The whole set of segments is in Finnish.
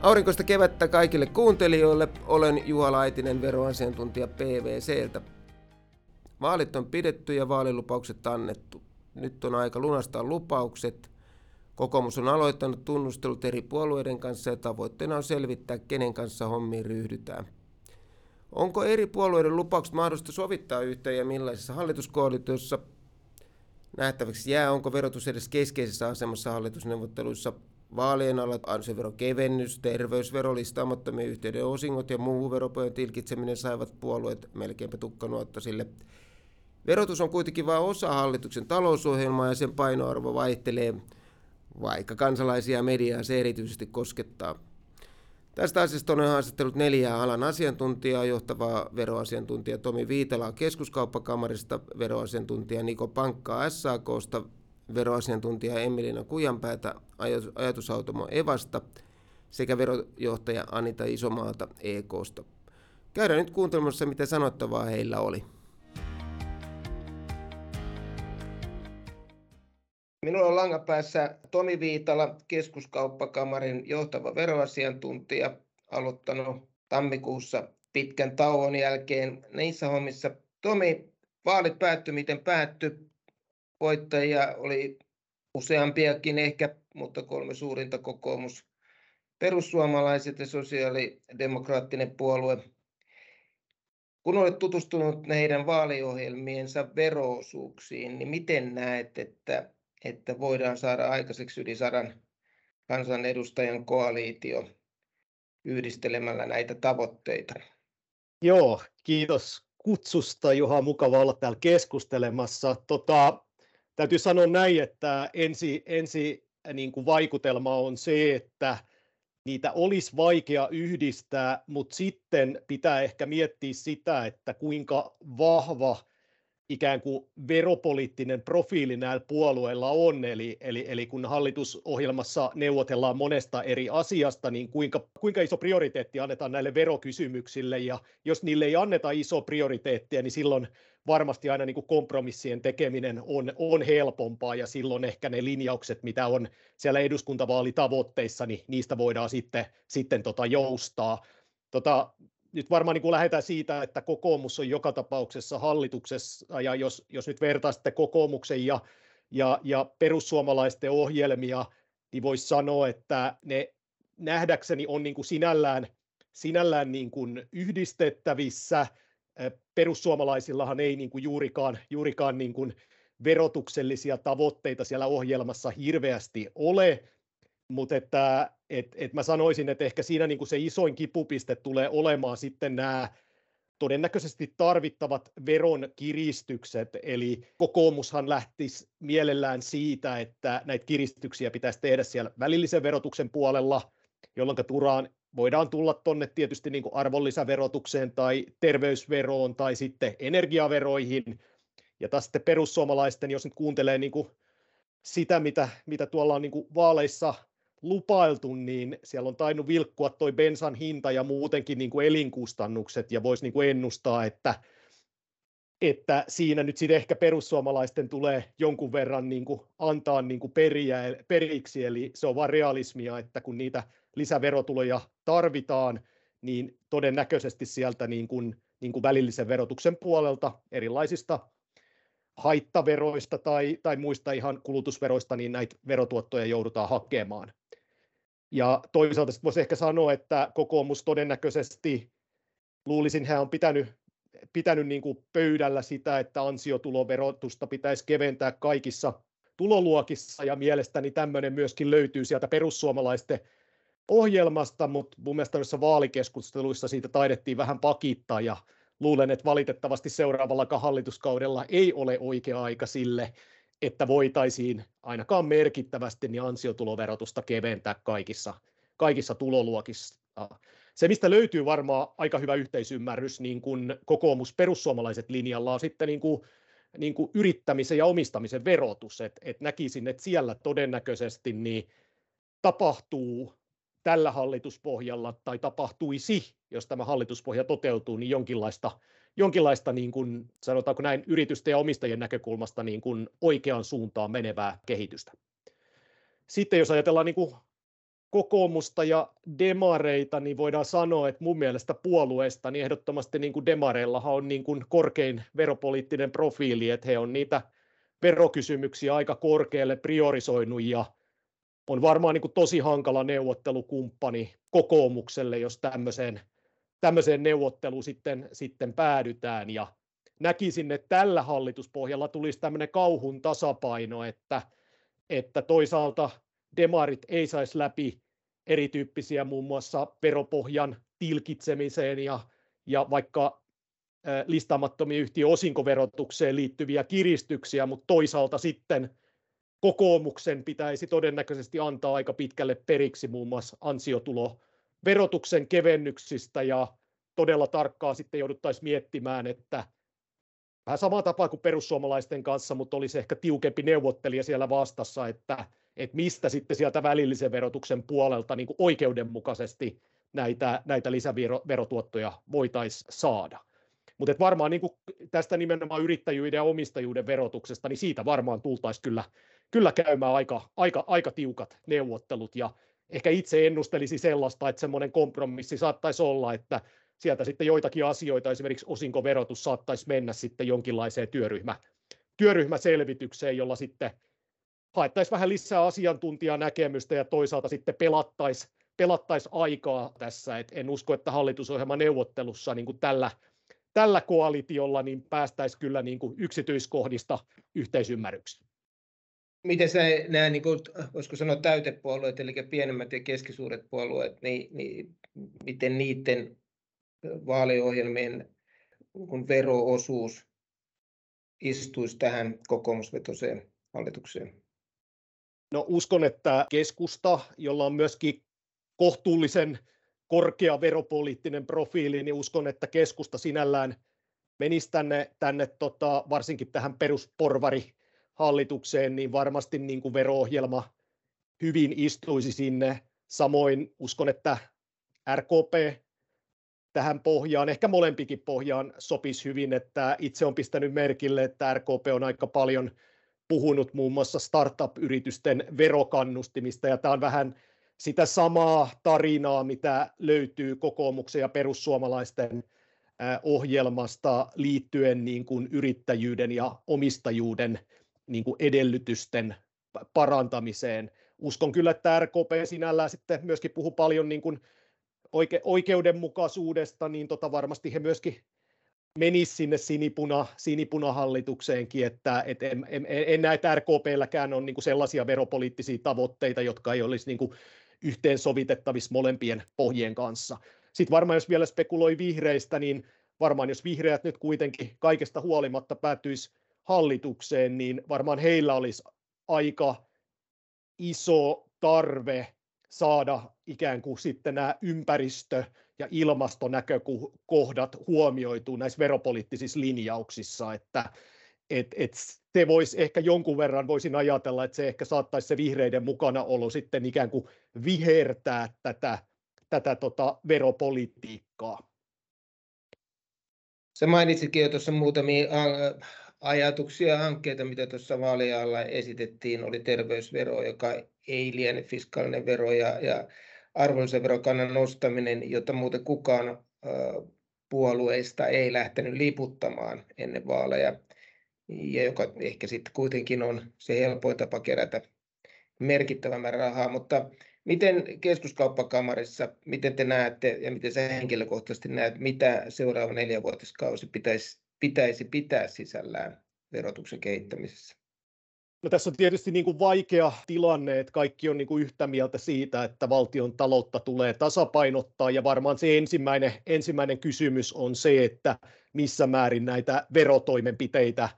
Aurinkoista kevättä kaikille kuuntelijoille. Olen Juha Laitinen, veroasiantuntija PVCltä. Vaalit on pidetty ja vaalilupaukset annettu. Nyt on aika lunastaa lupaukset. Kokoomus on aloittanut tunnustelut eri puolueiden kanssa ja tavoitteena on selvittää, kenen kanssa hommiin ryhdytään. Onko eri puolueiden lupaukset mahdollista sovittaa yhteen ja millaisessa hallituskoalitiossa nähtäväksi jää, onko verotus edes keskeisessä asemassa hallitusneuvotteluissa Vaalien alla ansioveron kevennys, terveysvero, listaamattomien yhtiöiden osingot ja muu veropojen tilkitseminen saivat puolueet melkeinpä tukkanuotta sille. Verotus on kuitenkin vain osa hallituksen talousohjelmaa ja sen painoarvo vaihtelee, vaikka kansalaisia ja mediaa se erityisesti koskettaa. Tästä asiasta on haastattelut neljää alan asiantuntijaa, johtavaa veroasiantuntija Tomi Viitalaa keskuskauppakamarista, veroasiantuntija Niko Pankkaa SAKsta, veroasiantuntija Emilina Kujanpäätä ajatusautomo Evasta sekä verojohtaja Anita Isomaata EKsta. Käydään nyt kuuntelemassa, mitä sanottavaa heillä oli. Minulla on langapäässä Tomi Viitala, keskuskauppakamarin johtava veroasiantuntija, aloittanut tammikuussa pitkän tauon jälkeen niissä hommissa. Tomi, vaalit päättyi miten päättyi voittajia oli useampiakin ehkä, mutta kolme suurinta kokoomus, perussuomalaiset ja sosiaalidemokraattinen puolue. Kun olet tutustunut heidän vaaliohjelmiensa veroosuuksiin, niin miten näet, että, että voidaan saada aikaiseksi yli sadan kansanedustajan koaliitio yhdistelemällä näitä tavoitteita? Joo, kiitos kutsusta Juha, mukava olla täällä keskustelemassa. Tota, täytyy sanoa näin, että ensi, ensi niin kuin vaikutelma on se, että niitä olisi vaikea yhdistää, mutta sitten pitää ehkä miettiä sitä, että kuinka vahva ikään kuin veropoliittinen profiili näillä puolueilla on, eli, eli, eli kun hallitusohjelmassa neuvotellaan monesta eri asiasta, niin kuinka, kuinka iso prioriteetti annetaan näille verokysymyksille, ja jos niille ei anneta iso prioriteettia, niin silloin varmasti aina niin kuin kompromissien tekeminen on, on helpompaa, ja silloin ehkä ne linjaukset, mitä on siellä eduskuntavaalitavoitteissa, niin niistä voidaan sitten, sitten tota joustaa. Tota, nyt varmaan niin kuin lähdetään siitä, että kokoomus on joka tapauksessa hallituksessa, ja jos, jos nyt vertaa sitten kokoomuksen ja, ja, ja perussuomalaisten ohjelmia, niin voisi sanoa, että ne nähdäkseni on niin kuin sinällään, sinällään niin kuin yhdistettävissä. Perussuomalaisillahan ei niin kuin juurikaan, juurikaan niin kuin verotuksellisia tavoitteita siellä ohjelmassa hirveästi ole, mutta että et, et mä sanoisin, että ehkä siinä niin kuin se isoin kipupiste tulee olemaan sitten nämä todennäköisesti tarvittavat veronkiristykset, eli kokoomushan lähtisi mielellään siitä, että näitä kiristyksiä pitäisi tehdä siellä välillisen verotuksen puolella, jolloin turaan voidaan tulla tuonne tietysti niin kuin arvonlisäverotukseen tai terveysveroon tai sitten energiaveroihin. Ja taas sitten perussuomalaisten, jos nyt kuuntelee niin kuin sitä, mitä, mitä tuolla on niin kuin vaaleissa lupailtu, niin siellä on tainnut vilkkua toi bensan hinta ja muutenkin niin kuin elinkustannukset, ja voisi niin kuin ennustaa, että, että siinä nyt sitten ehkä perussuomalaisten tulee jonkun verran niin kuin antaa niin kuin periä, periksi, eli se on vain realismia, että kun niitä lisäverotuloja tarvitaan, niin todennäköisesti sieltä niin kuin, niin kuin välillisen verotuksen puolelta erilaisista haittaveroista tai, tai muista ihan kulutusveroista, niin näitä verotuottoja joudutaan hakemaan. Ja toisaalta voisi ehkä sanoa, että kokoomus todennäköisesti, luulisin, hän on pitänyt, pitänyt niin kuin pöydällä sitä, että ansiotuloverotusta pitäisi keventää kaikissa tuloluokissa, ja mielestäni tämmöinen myöskin löytyy sieltä perussuomalaisten ohjelmasta, mutta mun mielestä vaalikeskusteluissa siitä taidettiin vähän pakittaa, ja luulen, että valitettavasti seuraavalla hallituskaudella ei ole oikea aika sille, että voitaisiin ainakaan merkittävästi niin ansiotuloverotusta keventää kaikissa, kaikissa tuloluokissa. Se, mistä löytyy varmaan aika hyvä yhteisymmärrys, niin kuin kokoomus perussuomalaiset linjalla on sitten niin kuin, niin kuin yrittämisen ja omistamisen verotus. Et, et näkisin, että siellä todennäköisesti niin tapahtuu tällä hallituspohjalla tai tapahtuisi, jos tämä hallituspohja toteutuu, niin jonkinlaista jonkinlaista niin kuin, sanotaanko näin yritysten ja omistajien näkökulmasta niin kuin oikeaan suuntaan menevää kehitystä. Sitten jos ajatellaan niin kuin kokoomusta ja demareita, niin voidaan sanoa, että mun mielestä puolueesta, niin ehdottomasti niin kuin demareillahan on niin kuin korkein veropoliittinen profiili, että he on niitä verokysymyksiä aika korkealle priorisoinut ja on varmaan niin kuin tosi hankala neuvottelukumppani kokoomukselle, jos tämmöiseen, tämmöiseen neuvotteluun sitten, sitten päädytään. Ja näkisin, että tällä hallituspohjalla tulisi tämmöinen kauhun tasapaino, että, että toisaalta demarit ei saisi läpi erityyppisiä muun muassa veropohjan tilkitsemiseen ja, ja vaikka listaamattomien yhtiön osinkoverotukseen liittyviä kiristyksiä, mutta toisaalta sitten kokoomuksen pitäisi todennäköisesti antaa aika pitkälle periksi muun muassa ansiotuloverotuksen kevennyksistä ja todella tarkkaa sitten jouduttaisiin miettimään, että vähän samaa tapaa kuin perussuomalaisten kanssa, mutta olisi ehkä tiukempi neuvottelija siellä vastassa, että, että mistä sitten sieltä välillisen verotuksen puolelta niin oikeudenmukaisesti näitä, näitä lisäverotuottoja voitaisiin saada. Mutta varmaan niin tästä nimenomaan yrittäjyyden ja omistajuuden verotuksesta, niin siitä varmaan tultaisiin kyllä, kyllä käymään aika, aika, aika tiukat neuvottelut. Ja ehkä itse ennustelisi sellaista, että semmoinen kompromissi saattaisi olla, että sieltä sitten joitakin asioita, esimerkiksi osinkoverotus saattaisi mennä sitten jonkinlaiseen työryhmä, työryhmäselvitykseen, jolla sitten haettaisiin vähän lisää asiantuntijanäkemystä ja toisaalta sitten pelattaisiin pelattais aikaa tässä. Et en usko, että hallitusohjelman neuvottelussa niin tällä tällä koalitiolla niin päästäisiin kyllä niin kuin yksityiskohdista yhteisymmärrykseen. Miten sä nämä, niin kuin, voisiko sanoa täytepuolueet, eli pienemmät ja keskisuuret puolueet, niin, niin miten niiden vaaliohjelmien kun veroosuus istuisi tähän kokoomusvetoiseen hallitukseen? No uskon, että keskusta, jolla on myöskin kohtuullisen korkea veropoliittinen profiili, niin uskon, että keskusta sinällään menisi tänne, tänne tota, varsinkin tähän perusporvarihallitukseen, niin varmasti niin kuin vero-ohjelma hyvin istuisi sinne. Samoin uskon, että RKP tähän pohjaan, ehkä molempikin pohjaan sopisi hyvin, että itse on pistänyt merkille, että RKP on aika paljon puhunut muun muassa startup-yritysten verokannustimista, ja tämä on vähän sitä samaa tarinaa, mitä löytyy kokoomuksen ja perussuomalaisten ohjelmasta liittyen niin kuin yrittäjyyden ja omistajuuden niin kuin edellytysten parantamiseen. Uskon kyllä, että RKP sinällään sitten myöskin puhuu paljon niin kuin oike- oikeudenmukaisuudesta, niin tota varmasti he myöskin menisi sinne sinipuna, sinipuna-hallitukseenkin, että et en, en, en näe, että RKPlläkään on niin kuin sellaisia veropoliittisia tavoitteita, jotka ei olisi niin kuin yhteensovitettavissa molempien pohjien kanssa. Sitten varmaan jos vielä spekuloi vihreistä, niin varmaan jos vihreät nyt kuitenkin kaikesta huolimatta päätyisi hallitukseen, niin varmaan heillä olisi aika iso tarve saada ikään kuin sitten nämä ympäristö- ja ilmastonäkökohdat huomioituu näissä veropoliittisissa linjauksissa, että et, et se voisi ehkä jonkun verran, voisin ajatella, että se ehkä saattaisi se vihreiden mukanaolo sitten ikään kuin vihertää tätä, tätä tota veropolitiikkaa. Sä mainitsitkin jo tuossa muutamia ajatuksia ja hankkeita, mitä tuossa vaalialla esitettiin, oli terveysvero, joka ei liene fiskaalinen vero ja, ja arvonlisäverokannan nostaminen, jota muuten kukaan puolueista ei lähtenyt liputtamaan ennen vaaleja ja joka ehkä sitten kuitenkin on se helpoin tapa kerätä merkittävämmän rahaa, mutta miten keskuskauppakamarissa, miten te näette ja miten sä henkilökohtaisesti näet, mitä seuraava neljävuotiskausi pitäisi, pitäisi pitää sisällään verotuksen kehittämisessä? No tässä on tietysti niin kuin vaikea tilanne, että kaikki on niin kuin yhtä mieltä siitä, että valtion taloutta tulee tasapainottaa ja varmaan se ensimmäinen, ensimmäinen kysymys on se, että missä määrin näitä verotoimenpiteitä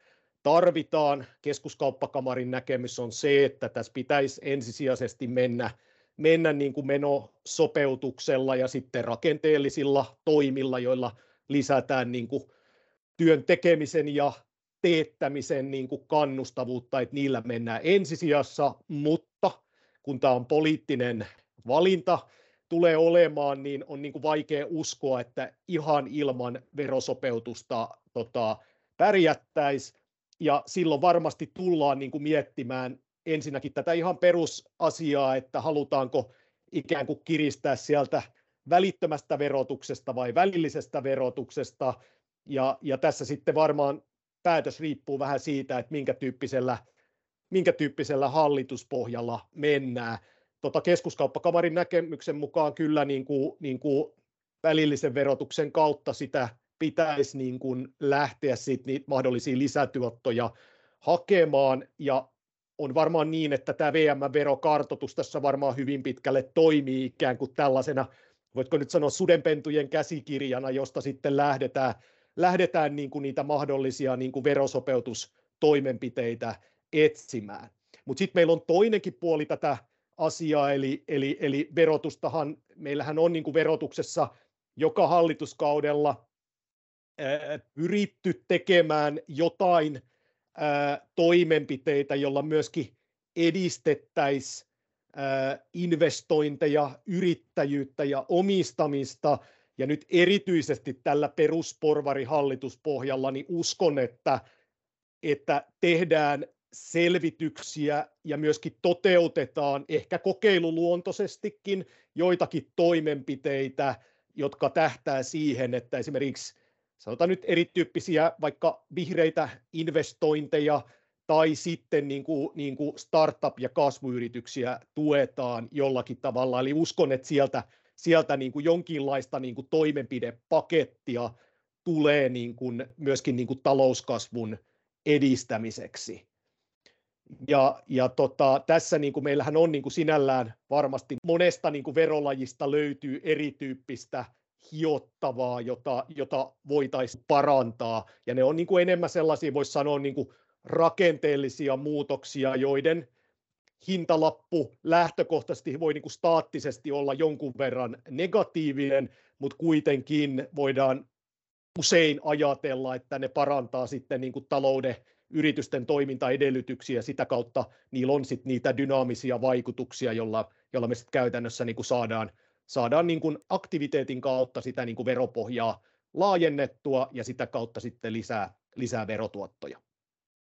tarvitaan. Keskuskauppakamarin näkemys on se, että tässä pitäisi ensisijaisesti mennä, mennä niin kuin menosopeutuksella ja sitten rakenteellisilla toimilla, joilla lisätään niin kuin työn tekemisen ja teettämisen niin kuin kannustavuutta, että niillä mennään ensisijassa, mutta kun tämä on poliittinen valinta, tulee olemaan, niin on niin kuin vaikea uskoa, että ihan ilman verosopeutusta tota, pärjättäisiin ja silloin varmasti tullaan niin kuin miettimään ensinnäkin tätä ihan perusasiaa, että halutaanko ikään kuin kiristää sieltä välittömästä verotuksesta vai välillisestä verotuksesta. Ja, ja tässä sitten varmaan päätös riippuu vähän siitä, että minkä tyyppisellä, minkä tyyppisellä hallituspohjalla mennään. Tota keskuskauppakamarin näkemyksen mukaan kyllä niin kuin, niin kuin välillisen verotuksen kautta sitä pitäisi niin kuin lähteä sit niitä mahdollisia lisätuottoja hakemaan ja on varmaan niin, että tämä VM-verokartoitus tässä varmaan hyvin pitkälle toimii ikään kuin tällaisena, voitko nyt sanoa sudenpentujen käsikirjana, josta sitten lähdetään, lähdetään niin kuin niitä mahdollisia niin kuin verosopeutustoimenpiteitä etsimään. Mutta sitten meillä on toinenkin puoli tätä asiaa, eli, eli, eli verotustahan, meillähän on niin kuin verotuksessa joka hallituskaudella pyritty tekemään jotain toimenpiteitä, jolla myöskin edistettäisiin investointeja, yrittäjyyttä ja omistamista. Ja nyt erityisesti tällä perusporvarihallituspohjalla niin uskon, että, että tehdään selvityksiä ja myöskin toteutetaan ehkä kokeiluluontoisestikin joitakin toimenpiteitä, jotka tähtää siihen, että esimerkiksi sanotaan nyt erityyppisiä vaikka vihreitä investointeja tai sitten niin kuin, niin kuin startup- ja kasvuyrityksiä tuetaan jollakin tavalla. Eli uskon, että sieltä, sieltä niin kuin jonkinlaista niin kuin toimenpidepakettia tulee niin kuin myöskin niin kuin talouskasvun edistämiseksi. Ja, ja tota, tässä niin kuin meillähän on niin kuin sinällään varmasti monesta niin kuin verolajista löytyy erityyppistä hiottavaa, jota, jota voitaisiin parantaa. Ja ne on niin kuin enemmän sellaisia, voisi sanoa, niin kuin rakenteellisia muutoksia, joiden hintalappu lähtökohtaisesti voi niin kuin staattisesti olla jonkun verran negatiivinen, mutta kuitenkin voidaan usein ajatella, että ne parantaa sitten niin kuin talouden yritysten toimintaedellytyksiä, sitä kautta niillä on sitten niitä dynaamisia vaikutuksia, jolla, jolla me sitten käytännössä niin kuin saadaan, saadaan niin kuin aktiviteetin kautta sitä niin kuin veropohjaa laajennettua ja sitä kautta sitten lisää, lisää verotuottoja.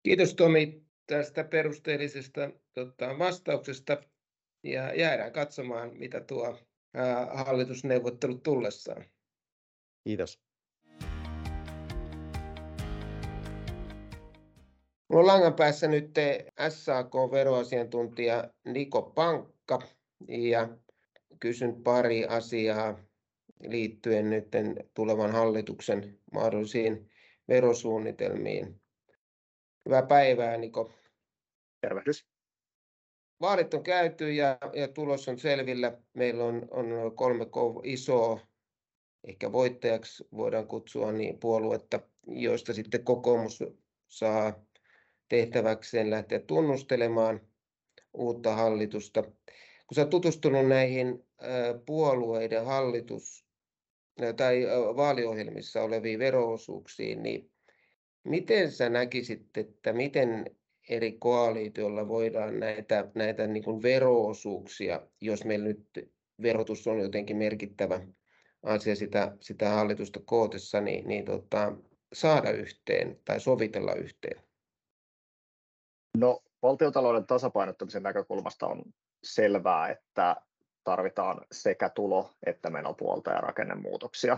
Kiitos Tomi tästä perusteellisesta tota, vastauksesta ja jäädään katsomaan, mitä tuo ää, hallitusneuvottelut tullessaan. Kiitos. Mulla on langan päässä nyt SAK-veroasiantuntija Niko Pankka ja kysyn pari asiaa liittyen nyt tulevan hallituksen mahdollisiin verosuunnitelmiin. Hyvää päivää Niko. Tervehdys. Vaalit on käyty ja, ja tulos on selvillä. Meillä on, on kolme isoa, ehkä voittajaksi voidaan kutsua niin puoluetta, joista sitten kokoomus saa tehtäväkseen lähteä tunnustelemaan uutta hallitusta. Kun sä tutustunut näihin puolueiden hallitus- tai vaaliohjelmissa oleviin veroosuuksiin, niin miten sä näkisit, että miten eri koaliitioilla voidaan näitä, näitä niin kuin veroosuuksia, jos meillä nyt verotus on jotenkin merkittävä asia sitä, sitä hallitusta kootessa, niin, niin tota, saada yhteen tai sovitella yhteen? No, valtiotalouden tasapainottamisen näkökulmasta on selvää, että tarvitaan sekä tulo- että menopuolta ja rakennemuutoksia.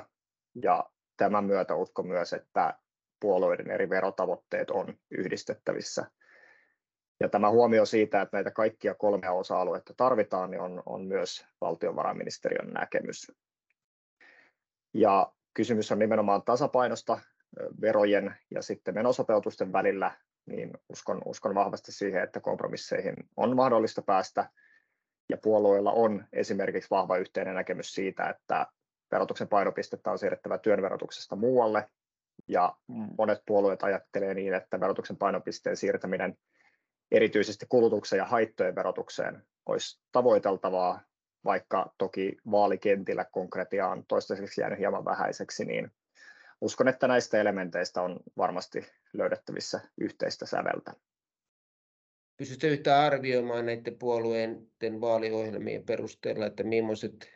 Ja tämän myötä uskon myös, että puolueiden eri verotavoitteet on yhdistettävissä. Ja tämä huomio siitä, että näitä kaikkia kolmea osa-aluetta tarvitaan, niin on, on myös valtiovarainministeriön näkemys. Ja kysymys on nimenomaan tasapainosta verojen ja sitten menosopeutusten välillä niin uskon, uskon vahvasti siihen, että kompromisseihin on mahdollista päästä. Ja puolueilla on esimerkiksi vahva yhteinen näkemys siitä, että verotuksen painopistettä on siirrettävä työn verotuksesta muualle. Ja monet puolueet ajattelee niin, että verotuksen painopisteen siirtäminen erityisesti kulutuksen ja haittojen verotukseen olisi tavoiteltavaa, vaikka toki vaalikentillä konkretia on toistaiseksi jäänyt hieman vähäiseksi, niin uskon, että näistä elementeistä on varmasti löydettävissä yhteistä säveltä. Pystytkö yhtään arvioimaan näiden puolueiden vaaliohjelmien perusteella, että millaiset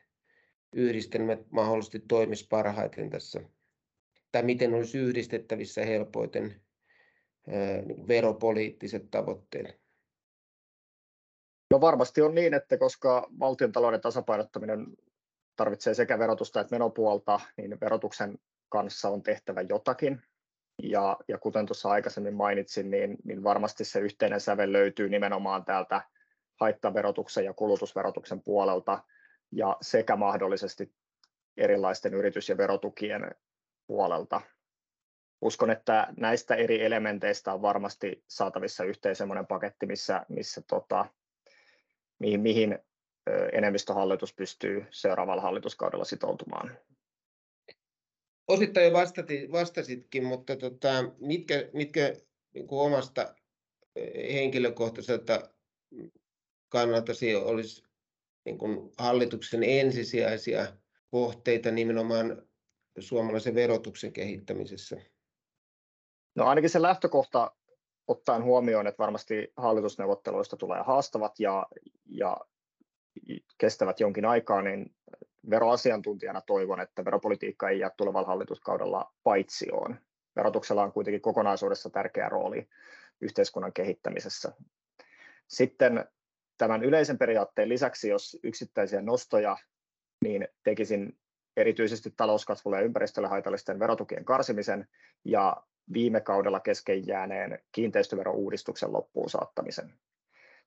yhdistelmät mahdollisesti toimisi parhaiten tässä? Tai miten olisi yhdistettävissä helpoiten veropoliittiset tavoitteet? No varmasti on niin, että koska valtion talouden tasapainottaminen tarvitsee sekä verotusta että menopuolta, niin verotuksen kanssa on tehtävä jotakin. Ja, ja kuten tuossa aikaisemmin mainitsin, niin, niin varmasti se yhteinen sävel löytyy nimenomaan täältä haittaverotuksen ja kulutusverotuksen puolelta ja sekä mahdollisesti erilaisten yritys- ja verotukien puolelta. Uskon, että näistä eri elementeistä on varmasti saatavissa yhteen sellainen paketti, missä, missä tota, mihin, mihin enemmistöhallitus pystyy seuraavalla hallituskaudella sitoutumaan. Osittain jo vastati, vastasitkin, mutta tota, mitkä, mitkä niin kuin omasta henkilökohtaiselta kannaltasi olisi niin kuin hallituksen ensisijaisia kohteita nimenomaan suomalaisen verotuksen kehittämisessä? No ainakin se lähtökohta ottaen huomioon, että varmasti hallitusneuvotteluista tulee haastavat ja, ja kestävät jonkin aikaa, niin veroasiantuntijana toivon, että veropolitiikka ei jää tulevalla hallituskaudella paitsioon. Verotuksella on kuitenkin kokonaisuudessa tärkeä rooli yhteiskunnan kehittämisessä. Sitten tämän yleisen periaatteen lisäksi, jos yksittäisiä nostoja, niin tekisin erityisesti talouskasvulle ja ympäristölle haitallisten verotukien karsimisen ja viime kaudella kesken jääneen kiinteistöverouudistuksen loppuun saattamisen.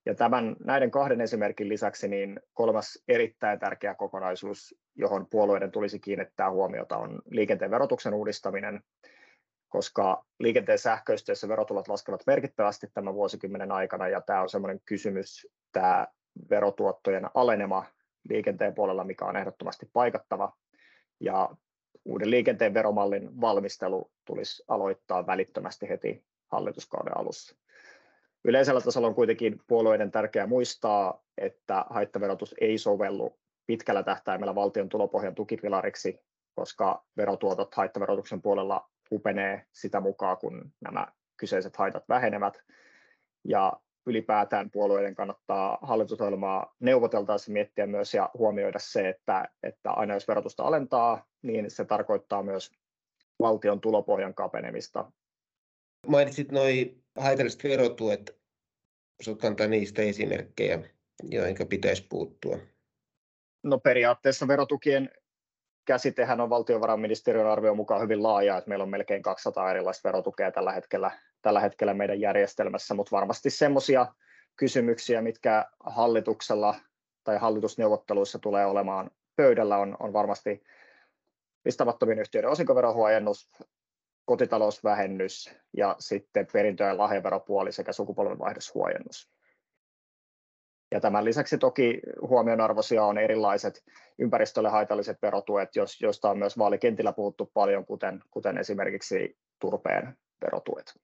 Ja tämän, näiden kahden esimerkin lisäksi niin kolmas erittäin tärkeä kokonaisuus, johon puolueiden tulisi kiinnittää huomiota, on liikenteen verotuksen uudistaminen, koska liikenteen sähköistyessä verotulot laskevat merkittävästi tämän vuosikymmenen aikana, ja tämä on sellainen kysymys, tämä verotuottojen alenema liikenteen puolella, mikä on ehdottomasti paikattava, ja uuden liikenteen veromallin valmistelu tulisi aloittaa välittömästi heti hallituskauden alussa. Yleisellä tasolla on kuitenkin puolueiden tärkeää muistaa, että haittaverotus ei sovellu pitkällä tähtäimellä valtion tulopohjan tukipilariksi, koska verotuotot haittaverotuksen puolella hupenee sitä mukaan, kun nämä kyseiset haitat vähenevät. Ja ylipäätään puolueiden kannattaa hallitusohjelmaa neuvoteltaessa miettiä myös ja huomioida se, että, että aina jos verotusta alentaa, niin se tarkoittaa myös valtion tulopohjan kapenemista. Mainitsit noin haitalliset verotuet. Osaatko antaa niistä esimerkkejä, joihin pitäisi puuttua? No periaatteessa verotukien käsitehän on valtiovarainministeriön arvion mukaan hyvin laaja, että meillä on melkein 200 erilaista verotukea tällä hetkellä, tällä hetkellä meidän järjestelmässä, mutta varmasti semmoisia kysymyksiä, mitkä hallituksella tai hallitusneuvotteluissa tulee olemaan pöydällä, on, on varmasti listamattomien yhtiöiden osinkoverohuojennus, kotitalousvähennys ja sitten perintö- ja lahjaveropuoli sekä sukupolvenvaihdoshuojennus. Ja tämän lisäksi toki huomionarvoisia on erilaiset ympäristölle haitalliset verotuet, joista on myös vaalikentillä puhuttu paljon, kuten, kuten esimerkiksi turpeen verotuet.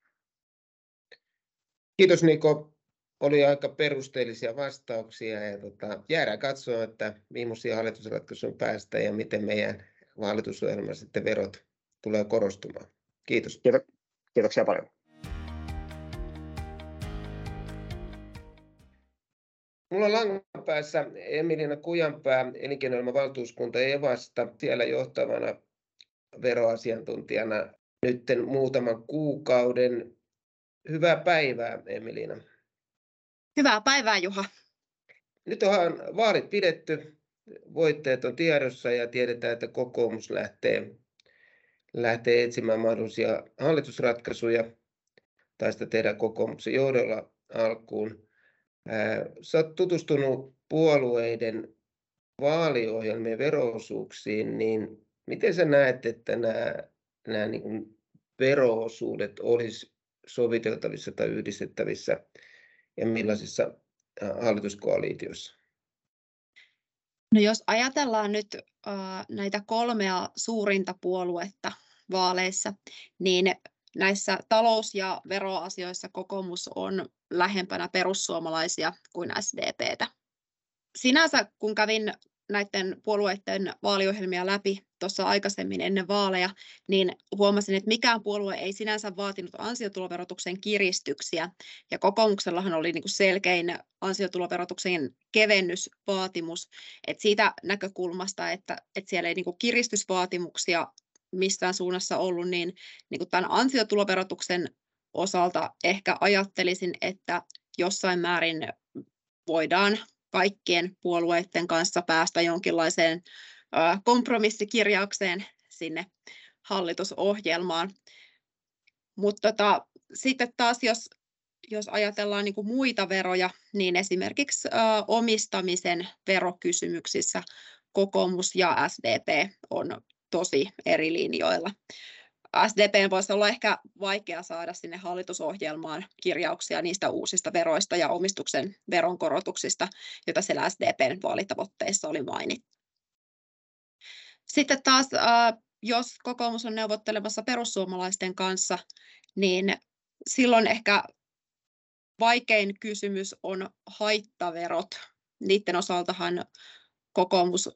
Kiitos Niko. Oli aika perusteellisia vastauksia ja tota, jäädään katsoa, että millaisia hallitusratkaisuun päästä ja miten meidän hallitusohjelmassa sitten verot tulee korostumaan. Kiitos. Kiitoksia paljon. Mulla on langan päässä Emiliina Kujanpää, elinkeinoelämän valtuuskunta Evasta, siellä johtavana veroasiantuntijana nytten muutaman kuukauden. Hyvää päivää, Emiliina. Hyvää päivää, Juha. Nyt onhan vaalit pidetty, voitteet on tiedossa ja tiedetään, että kokoomus lähtee, lähtee etsimään mahdollisia hallitusratkaisuja tai sitä tehdään kokoomuksen johdolla alkuun. Sä oot tutustunut puolueiden vaaliohjelmien veroosuuksiin, niin miten sä näet, että nämä, nämä niin kuin veroosuudet olisi soviteltavissa tai yhdistettävissä ja millaisissa hallituskoalitioissa? No jos ajatellaan nyt äh, näitä kolmea suurinta puoluetta vaaleissa, niin näissä talous- ja veroasioissa kokoomus on lähempänä perussuomalaisia kuin SDPtä. Sinänsä kun kävin näiden puolueiden vaaliohjelmia läpi tuossa aikaisemmin ennen vaaleja, niin huomasin, että mikään puolue ei sinänsä vaatinut ansiotuloverotuksen kiristyksiä. Ja kokoomuksellahan oli niin kuin selkein ansiotuloverotuksen kevennysvaatimus. Et siitä näkökulmasta, että, että siellä ei niin kuin kiristysvaatimuksia missään suunnassa ollut, niin, niin kuin tämän ansiotuloverotuksen osalta ehkä ajattelisin, että jossain määrin voidaan kaikkien puolueiden kanssa päästä jonkinlaiseen kompromissikirjaukseen sinne hallitusohjelmaan. Mutta tota, sitten taas jos, jos ajatellaan niin kuin muita veroja, niin esimerkiksi ä, omistamisen verokysymyksissä kokoomus ja SDP on tosi eri linjoilla. SDP voisi olla ehkä vaikea saada sinne hallitusohjelmaan kirjauksia niistä uusista veroista ja omistuksen veronkorotuksista, joita siellä SDPn vaalitavoitteissa oli mainittu. Sitten taas, jos kokoomus on neuvottelemassa perussuomalaisten kanssa, niin silloin ehkä vaikein kysymys on haittaverot. Niiden osaltahan kokoomus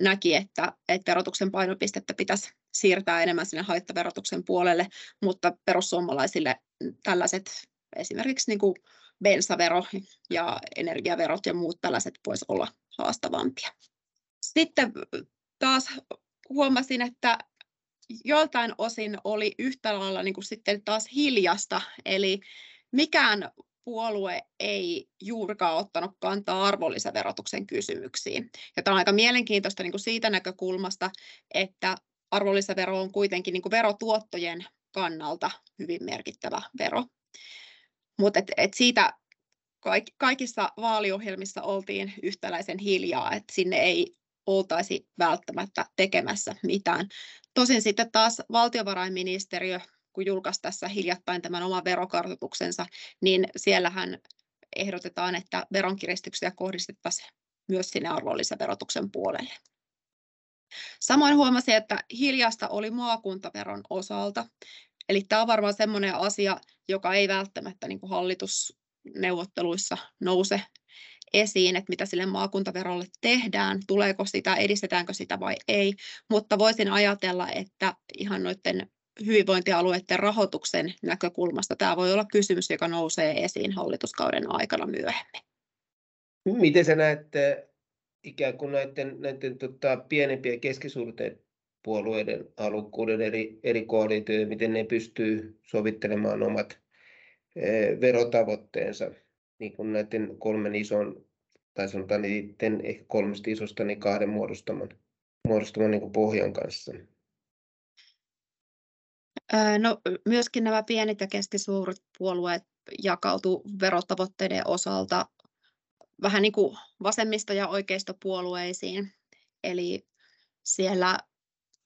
näki, että, että verotuksen painopistettä pitäisi siirtää enemmän sinne haittaverotuksen puolelle, mutta perussuomalaisille tällaiset esimerkiksi niin kuin bensavero ja energiaverot ja muut tällaiset voisi olla haastavampia. Sitten taas huomasin, että joiltain osin oli yhtä lailla niin kuin sitten taas hiljasta, eli mikään puolue ei juurikaan ottanut kantaa arvonlisäverotuksen kysymyksiin. Ja tämä on aika mielenkiintoista niin kuin siitä näkökulmasta, että arvonlisävero on kuitenkin niin kuin verotuottojen kannalta hyvin merkittävä vero. Mutta et, et siitä kaikissa vaaliohjelmissa oltiin yhtäläisen hiljaa, että sinne ei oltaisi välttämättä tekemässä mitään. Tosin sitten taas valtiovarainministeriö kun julkaisi tässä hiljattain tämän oman verokartoituksensa, niin siellähän ehdotetaan, että veronkiristyksiä kohdistettaisiin myös sinne arvonlisäverotuksen puolelle. Samoin huomasin, että hiljasta oli maakuntaveron osalta. Eli tämä on varmaan sellainen asia, joka ei välttämättä niin kuin hallitusneuvotteluissa nouse esiin, että mitä sille maakuntaverolle tehdään, tuleeko sitä, edistetäänkö sitä vai ei, mutta voisin ajatella, että ihan noiden hyvinvointialueiden rahoituksen näkökulmasta tämä voi olla kysymys, joka nousee esiin hallituskauden aikana myöhemmin. Miten sä näet ikään kuin näiden, näiden tota, pienempien keskisuurten puolueiden halukkuuden eri, eri koalitioita, miten ne pystyy sovittelemaan omat e, verotavoitteensa niin kuin näiden kolmen ison, tai sanotaan niiden ehkä kolmesta isosta, niin kahden muodostaman, muodostaman niin kuin pohjan kanssa. No, myöskin nämä pienet ja keskisuuret puolueet jakautuu verotavoitteiden osalta vähän niin kuin vasemmisto- ja oikeistopuolueisiin. Eli siellä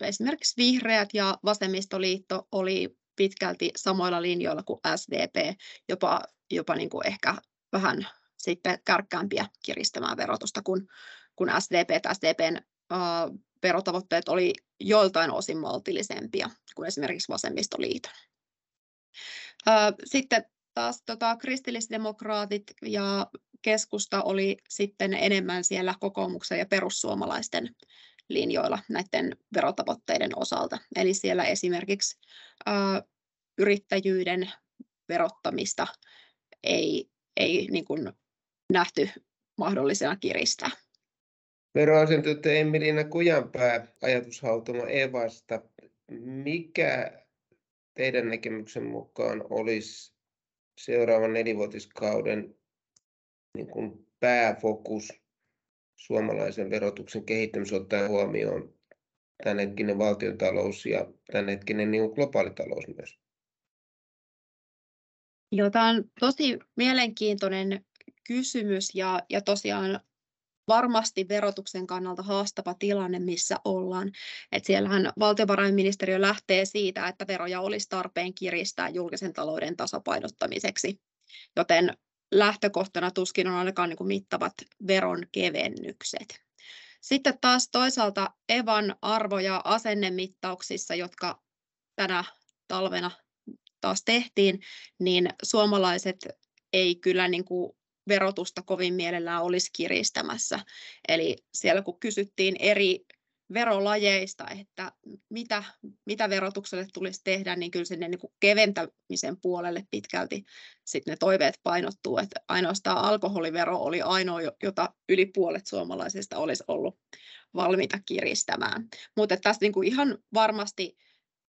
esimerkiksi vihreät ja vasemmistoliitto oli pitkälti samoilla linjoilla kuin SDP, jopa, jopa niin kuin ehkä vähän sitten kärkkäämpiä kiristämään verotusta kuin, kuin SDP. SDPn uh, verotavoitteet oli joiltain osin maltillisempia kuin esimerkiksi vasemmistoliiton. Sitten taas tota, kristillisdemokraatit ja keskusta oli sitten enemmän siellä kokoomuksen ja perussuomalaisten linjoilla näiden verotavoitteiden osalta. Eli siellä esimerkiksi ä, yrittäjyyden verottamista ei, ei niin kuin nähty mahdollisena kiristää. Veroasiantuntija Emiliina Kujanpää ajatushautomo Evasta. Mikä teidän näkemyksen mukaan olisi seuraavan nelivuotiskauden niin kuin pääfokus suomalaisen verotuksen kehittämisessä ottaen huomioon tämänhetkinen valtiontalous ja tämänhetkinen niin globaali talous myös? Joo, tämä on tosi mielenkiintoinen kysymys ja, ja tosiaan varmasti verotuksen kannalta haastava tilanne, missä ollaan. Et siellähän valtiovarainministeriö lähtee siitä, että veroja olisi tarpeen kiristää julkisen talouden tasapainottamiseksi, joten lähtökohtana tuskin on ainakaan niin mittavat veronkevennykset. Sitten taas toisaalta Evan arvo- ja asennemittauksissa, jotka tänä talvena taas tehtiin, niin suomalaiset ei kyllä niin kuin verotusta kovin mielellään olisi kiristämässä. Eli siellä kun kysyttiin eri verolajeista, että mitä, mitä verotukselle tulisi tehdä, niin kyllä sinne niin kuin keventämisen puolelle pitkälti sitten ne toiveet painottuu, että ainoastaan alkoholivero oli ainoa, jota yli puolet suomalaisista olisi ollut valmiita kiristämään. Mutta tässä niin kuin ihan varmasti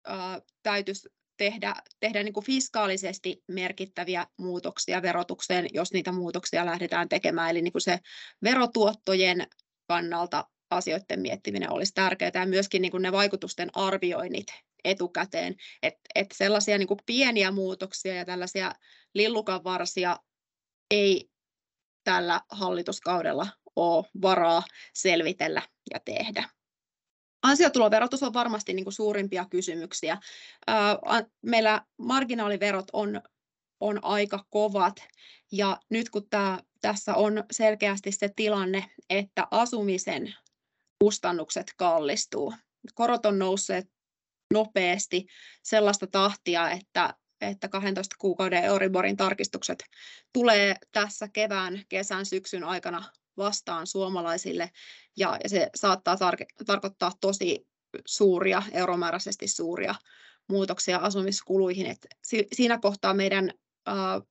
äh, täytyisi tehdä, tehdä niin kuin fiskaalisesti merkittäviä muutoksia verotukseen, jos niitä muutoksia lähdetään tekemään. Eli niin kuin se verotuottojen kannalta asioiden miettiminen olisi tärkeää ja myöskin niin kuin ne vaikutusten arvioinnit etukäteen, että et sellaisia niin kuin pieniä muutoksia ja tällaisia lillukanvarsia ei tällä hallituskaudella ole varaa selvitellä ja tehdä. Ansiotuloverotus on varmasti niin kuin suurimpia kysymyksiä. Meillä marginaaliverot on, on aika kovat ja nyt kun tämä, tässä on selkeästi se tilanne, että asumisen kustannukset kallistuu. Korot on nousseet nopeasti sellaista tahtia, että, että 12 kuukauden Euriborin tarkistukset tulee tässä kevään, kesän, syksyn aikana vastaan suomalaisille ja, ja se saattaa tar- tarkoittaa tosi suuria, euromääräisesti suuria muutoksia asumiskuluihin. Et si- siinä kohtaa meidän ää,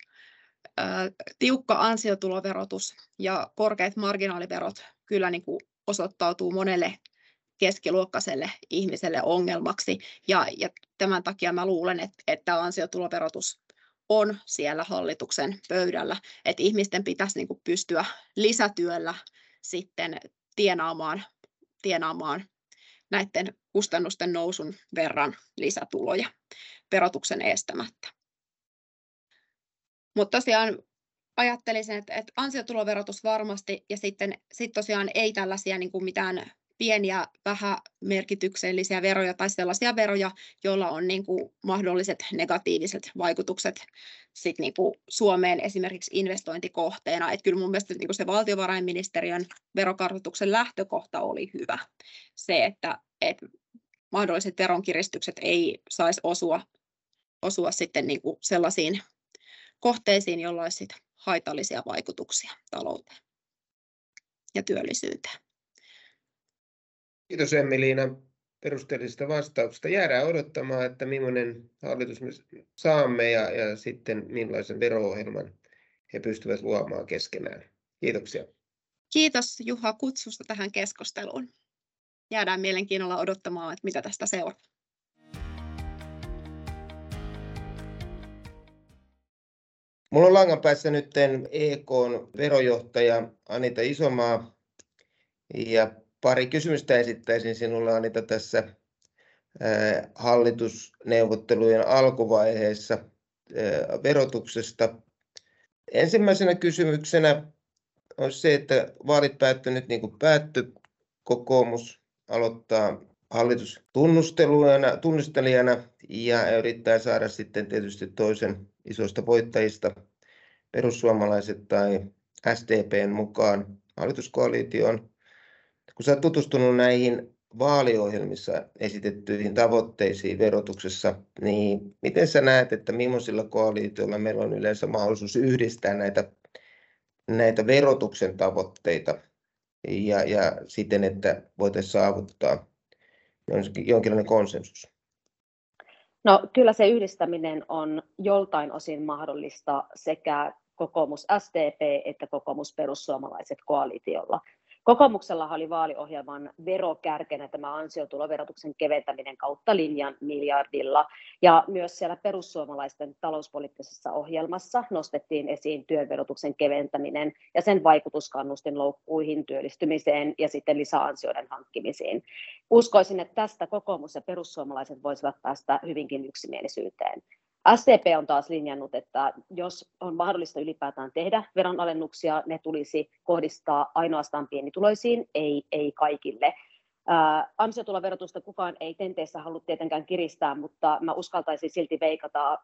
ää, tiukka ansiotuloverotus ja korkeat marginaaliverot kyllä niin kuin osoittautuu monelle keskiluokkaiselle ihmiselle ongelmaksi. Ja, ja tämän takia mä luulen, että, että ansiotuloverotus on siellä hallituksen pöydällä, että ihmisten pitäisi niin kuin pystyä lisätyöllä sitten tienaamaan, tienaamaan näiden kustannusten nousun verran lisätuloja verotuksen estämättä. Mutta tosiaan ajattelisin, että, että ansiotuloverotus varmasti ja sitten sit tosiaan ei tällaisia niin kuin mitään pieniä vähämerkityksellisiä veroja tai sellaisia veroja, joilla on niin kuin mahdolliset negatiiviset vaikutukset sit niin kuin Suomeen esimerkiksi investointikohteena. Et kyllä mun mielestä niin kuin se valtiovarainministeriön verokartoituksen lähtökohta oli hyvä. Se, että, että mahdolliset veronkiristykset ei saisi osua, osua sitten niin kuin sellaisiin kohteisiin, joilla olisi haitallisia vaikutuksia talouteen ja työllisyyteen. Kiitos Emiliina perusteellisesta vastauksesta. Jäädään odottamaan, että millainen hallitus me saamme ja, ja sitten millaisen vero-ohjelman he pystyvät luomaan keskenään. Kiitoksia. Kiitos Juha kutsusta tähän keskusteluun. Jäädään mielenkiinnolla odottamaan, että mitä tästä seuraa. Mulla on langan päässä nyt EK verojohtaja Anita Isomaa ja pari kysymystä esittäisin sinulle Anita tässä hallitusneuvottelujen alkuvaiheessa verotuksesta. Ensimmäisenä kysymyksenä on se, että vaalit päättynyt niin kuin päätty, kokoomus aloittaa hallitustunnustelijana ja yrittää saada sitten tietysti toisen isoista voittajista perussuomalaiset tai SDPn mukaan hallituskoalitioon. Kun sä oot tutustunut näihin vaaliohjelmissa esitettyihin tavoitteisiin verotuksessa, niin miten sä näet, että millaisilla koalitioilla meillä on yleensä mahdollisuus yhdistää näitä, näitä verotuksen tavoitteita ja, ja siten, että voitaisiin saavuttaa jonkinlainen konsensus? No kyllä se yhdistäminen on joltain osin mahdollista sekä kokoomus SDP että kokoomus perussuomalaiset koalitiolla. Kokoomuksella oli vaaliohjelman verokärkenä tämä ansiotuloverotuksen keventäminen kautta linjan miljardilla. Ja myös siellä perussuomalaisten talouspoliittisessa ohjelmassa nostettiin esiin työverotuksen keventäminen ja sen vaikutus kannustinloukkuihin, työllistymiseen ja sitten lisäansioiden hankkimisiin. Uskoisin, että tästä kokoomus ja perussuomalaiset voisivat päästä hyvinkin yksimielisyyteen. SDP on taas linjannut, että jos on mahdollista ylipäätään tehdä veronalennuksia, ne tulisi kohdistaa ainoastaan pienituloisiin, ei, ei kaikille. Ää, ansiotuloverotusta kukaan ei tenteessä halua tietenkään kiristää, mutta mä uskaltaisin silti veikata,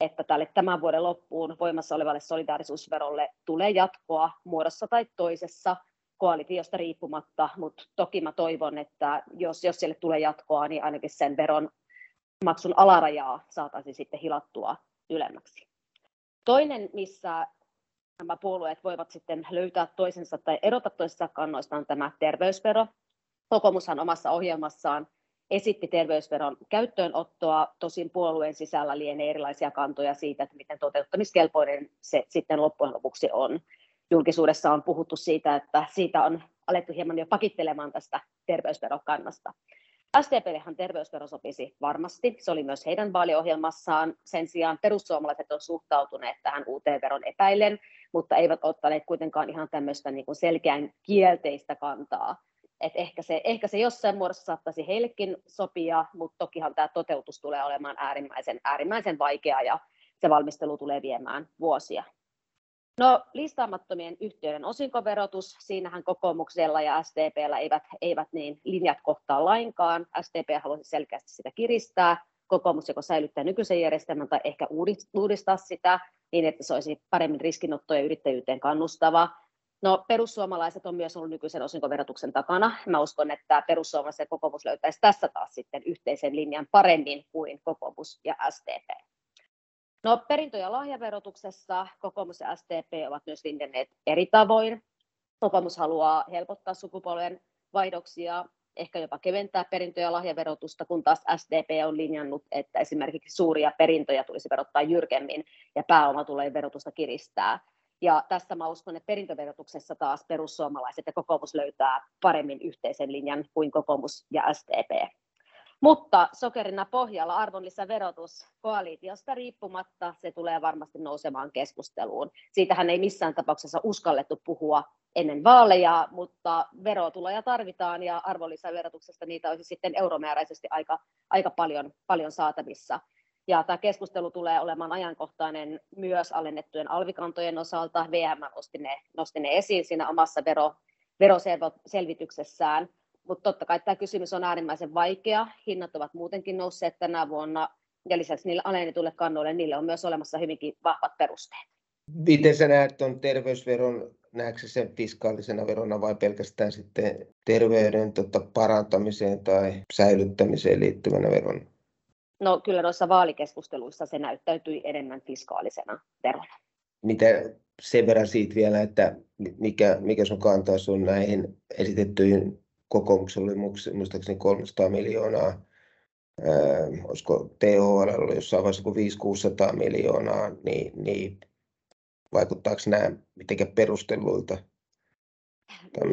että tälle tämän vuoden loppuun voimassa olevalle solidaarisuusverolle tulee jatkoa muodossa tai toisessa koalitiosta riippumatta, mutta toki mä toivon, että jos, jos sille tulee jatkoa, niin ainakin sen veron maksun alarajaa saataisiin sitten hilattua ylemmäksi. Toinen, missä nämä puolueet voivat sitten löytää toisensa tai erota toisessa kannoista on tämä terveysvero. Kokoomushan omassa ohjelmassaan esitti terveysveron käyttöönottoa, tosin puolueen sisällä lienee erilaisia kantoja siitä, että miten toteuttamiskelpoinen se sitten loppujen lopuksi on. Julkisuudessa on puhuttu siitä, että siitä on alettu hieman jo pakittelemaan tästä terveysverokannasta. SDPllehan terveysvero sopisi varmasti, se oli myös heidän vaaliohjelmassaan. Sen sijaan perussuomalaiset on suhtautuneet tähän uuteen veron epäillen, mutta eivät ottaneet kuitenkaan ihan tämmöistä niin kuin selkeän kielteistä kantaa. Et ehkä, se, ehkä se jossain muodossa saattaisi heillekin sopia, mutta tokihan tämä toteutus tulee olemaan äärimmäisen, äärimmäisen vaikea ja se valmistelu tulee viemään vuosia. No listaamattomien yhtiöiden osinkoverotus, siinähän kokoomuksella ja SDPllä eivät, eivät niin linjat kohtaa lainkaan. SDP haluaisi selkeästi sitä kiristää, kokoomus joko säilyttää nykyisen järjestelmän tai ehkä uudistaa sitä niin, että se olisi paremmin riskinotto ja yrittäjyyteen kannustava. No, perussuomalaiset on myös ollut nykyisen osinkoverotuksen takana. Mä uskon, että perussuomalaiset ja kokoomus löytäisi tässä taas sitten yhteisen linjan paremmin kuin kokoomus ja SDP. No, perintö- ja lahjaverotuksessa kokoomus ja SDP ovat myös linjanneet eri tavoin. Kokoomus haluaa helpottaa sukupolven vaihdoksia, ehkä jopa keventää perintö- ja lahjaverotusta, kun taas SDP on linjannut, että esimerkiksi suuria perintöjä tulisi verottaa jyrkemmin ja pääomatulojen verotusta kiristää. Ja tässä mä uskon, että perintöverotuksessa taas perussuomalaiset ja kokoomus löytää paremmin yhteisen linjan kuin kokoomus ja SDP. Mutta sokerina pohjalla arvonlisäverotus koalitiosta riippumatta se tulee varmasti nousemaan keskusteluun. Siitähän ei missään tapauksessa uskallettu puhua ennen vaaleja, mutta verotuloja tarvitaan ja arvonlisäverotuksesta niitä olisi sitten euromääräisesti aika, aika paljon, paljon saatavissa. Ja tämä keskustelu tulee olemaan ajankohtainen myös alennettujen alvikantojen osalta. VM nosti ne, nosti ne esiin siinä omassa vero, veroselvityksessään. Mutta totta kai tämä kysymys on äärimmäisen vaikea. Hinnat ovat muutenkin nousseet tänä vuonna ja lisäksi niille alennetuille kannoille niille on myös olemassa hyvinkin vahvat perusteet. Miten sä näet tuon terveysveron, näetkö sen fiskaalisena verona vai pelkästään sitten terveyden tota, parantamiseen tai säilyttämiseen liittyvänä verona? No kyllä noissa vaalikeskusteluissa se näyttäytyi enemmän fiskaalisena verona. Mitä sen verran siitä vielä, että mikä, mikä sun kantaus on näihin esitettyihin kokoomuksella oli muistaakseni 300 miljoonaa, ää, olisiko THL oli jossain vaiheessa kuin 500 miljoonaa, niin, niin vaikuttaako nämä mitenkään perustelluilta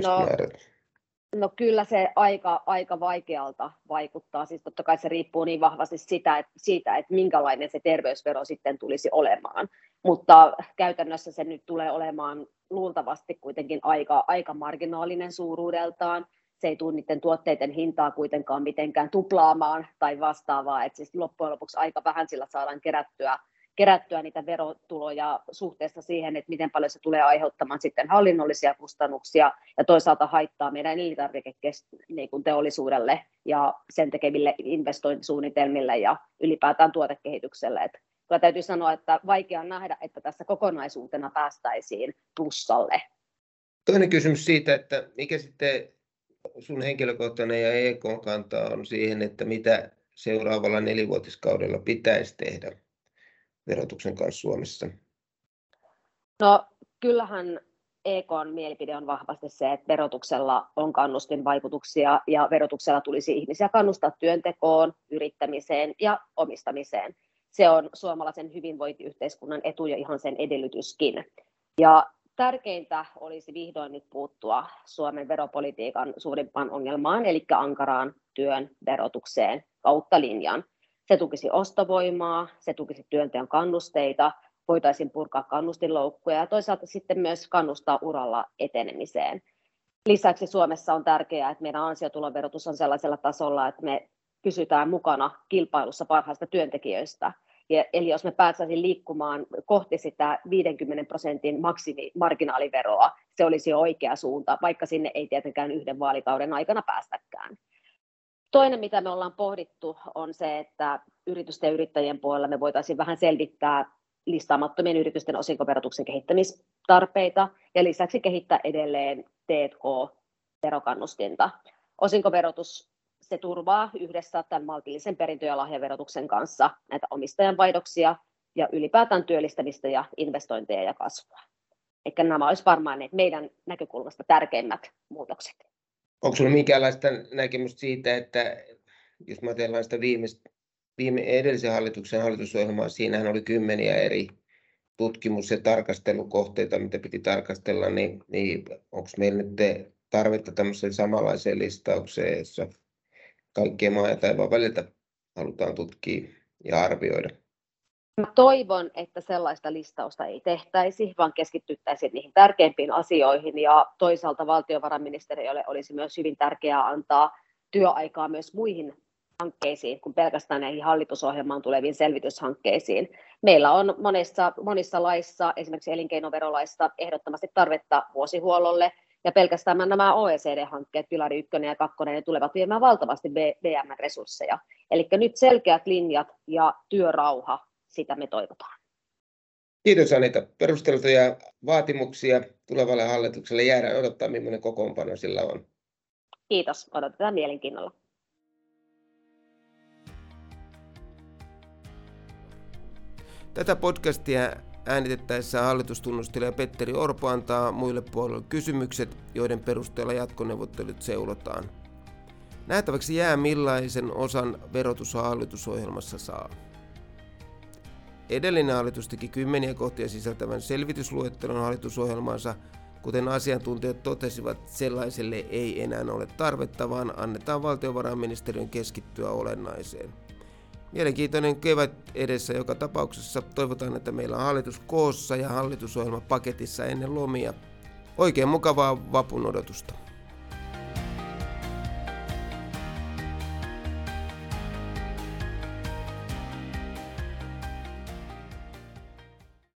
no, No kyllä se aika, aika vaikealta vaikuttaa. Siis totta kai se riippuu niin vahvasti sitä, että, siitä, että minkälainen se terveysvero sitten tulisi olemaan. Mutta käytännössä se nyt tulee olemaan luultavasti kuitenkin aika, aika marginaalinen suuruudeltaan se ei tule niiden tuotteiden hintaa kuitenkaan mitenkään tuplaamaan tai vastaavaa, että siis loppujen lopuksi aika vähän sillä saadaan kerättyä, kerättyä niitä verotuloja suhteessa siihen, että miten paljon se tulee aiheuttamaan sitten hallinnollisia kustannuksia ja toisaalta haittaa meidän elintarviketeollisuudelle ja sen tekeville investointisuunnitelmille ja ylipäätään tuotekehitykselle. Että kyllä täytyy sanoa, että vaikea nähdä, että tässä kokonaisuutena päästäisiin plussalle. Toinen kysymys siitä, että mikä sitten sun henkilökohtainen ja EK kanta on siihen, että mitä seuraavalla nelivuotiskaudella pitäisi tehdä verotuksen kanssa Suomessa? No kyllähän EKn mielipide on vahvasti se, että verotuksella on kannustinvaikutuksia ja verotuksella tulisi ihmisiä kannustaa työntekoon, yrittämiseen ja omistamiseen. Se on suomalaisen hyvinvointiyhteiskunnan etu ja ihan sen edellytyskin. Ja tärkeintä olisi vihdoin nyt puuttua Suomen veropolitiikan suurimpaan ongelmaan, eli ankaraan työn verotukseen kautta linjan. Se tukisi ostovoimaa, se tukisi työnteon kannusteita, voitaisiin purkaa kannustinloukkuja ja toisaalta sitten myös kannustaa uralla etenemiseen. Lisäksi Suomessa on tärkeää, että meidän ansiotuloverotus on sellaisella tasolla, että me pysytään mukana kilpailussa parhaista työntekijöistä. Eli jos me päästäisiin liikkumaan kohti sitä 50 prosentin maksimimarginaaliveroa, se olisi jo oikea suunta, vaikka sinne ei tietenkään yhden vaalikauden aikana päästäkään. Toinen, mitä me ollaan pohdittu, on se, että yritysten ja yrittäjien puolella me voitaisiin vähän selvittää listaamattomien yritysten osinkoverotuksen kehittämistarpeita ja lisäksi kehittää edelleen T&K-verokannustinta. Osinkoverotus se turvaa yhdessä tämän maltillisen perintö- ja lahjaverotuksen kanssa näitä omistajan vaihdoksia ja ylipäätään työllistämistä ja investointeja ja kasvua. Eli nämä olisivat varmaan ne meidän näkökulmasta tärkeimmät muutokset. Onko sinulla minkäänlaista näkemystä siitä, että jos me ajatellaan sitä viimeistä, viime, edellisen hallituksen hallitusohjelmaa, siinähän oli kymmeniä eri tutkimus- ja tarkastelukohteita, mitä piti tarkastella, niin, niin onko meillä nyt tarvetta tämmöiseen samanlaiseen listaukseen, jossa kaikkea maa ja taivaan väliltä halutaan tutkia ja arvioida. Mä toivon, että sellaista listausta ei tehtäisi, vaan keskittyttäisiin niihin tärkeimpiin asioihin ja toisaalta valtiovarainministeriölle olisi myös hyvin tärkeää antaa työaikaa myös muihin hankkeisiin kuin pelkästään näihin hallitusohjelmaan tuleviin selvityshankkeisiin. Meillä on monissa, monissa laissa, esimerkiksi elinkeinoverolaissa, ehdottomasti tarvetta vuosihuollolle, ja pelkästään nämä OECD-hankkeet, Pilari 1 ja 2, ne tulevat viemään valtavasti VM-resursseja. Eli nyt selkeät linjat ja työrauha, sitä me toivotaan. Kiitos Anita. Perusteltuja vaatimuksia tulevalle hallitukselle jäädään odottaa, millainen kokoonpano sillä on. Kiitos, odotetaan mielenkiinnolla. Tätä podcastia äänitettäessä hallitustunnustelee Petteri Orpo antaa muille puolille kysymykset, joiden perusteella jatkoneuvottelut seulotaan. Nähtäväksi jää millaisen osan verotus hallitusohjelmassa saa. Edellinen hallitus teki kymmeniä kohtia sisältävän selvitysluettelon hallitusohjelmaansa, kuten asiantuntijat totesivat, sellaiselle ei enää ole tarvetta, vaan annetaan valtiovarainministeriön keskittyä olennaiseen. Mielenkiintoinen kevät edessä joka tapauksessa. Toivotaan, että meillä on hallitus koossa ja hallitusohjelma paketissa ennen lomia. Oikein mukavaa vapun odotusta.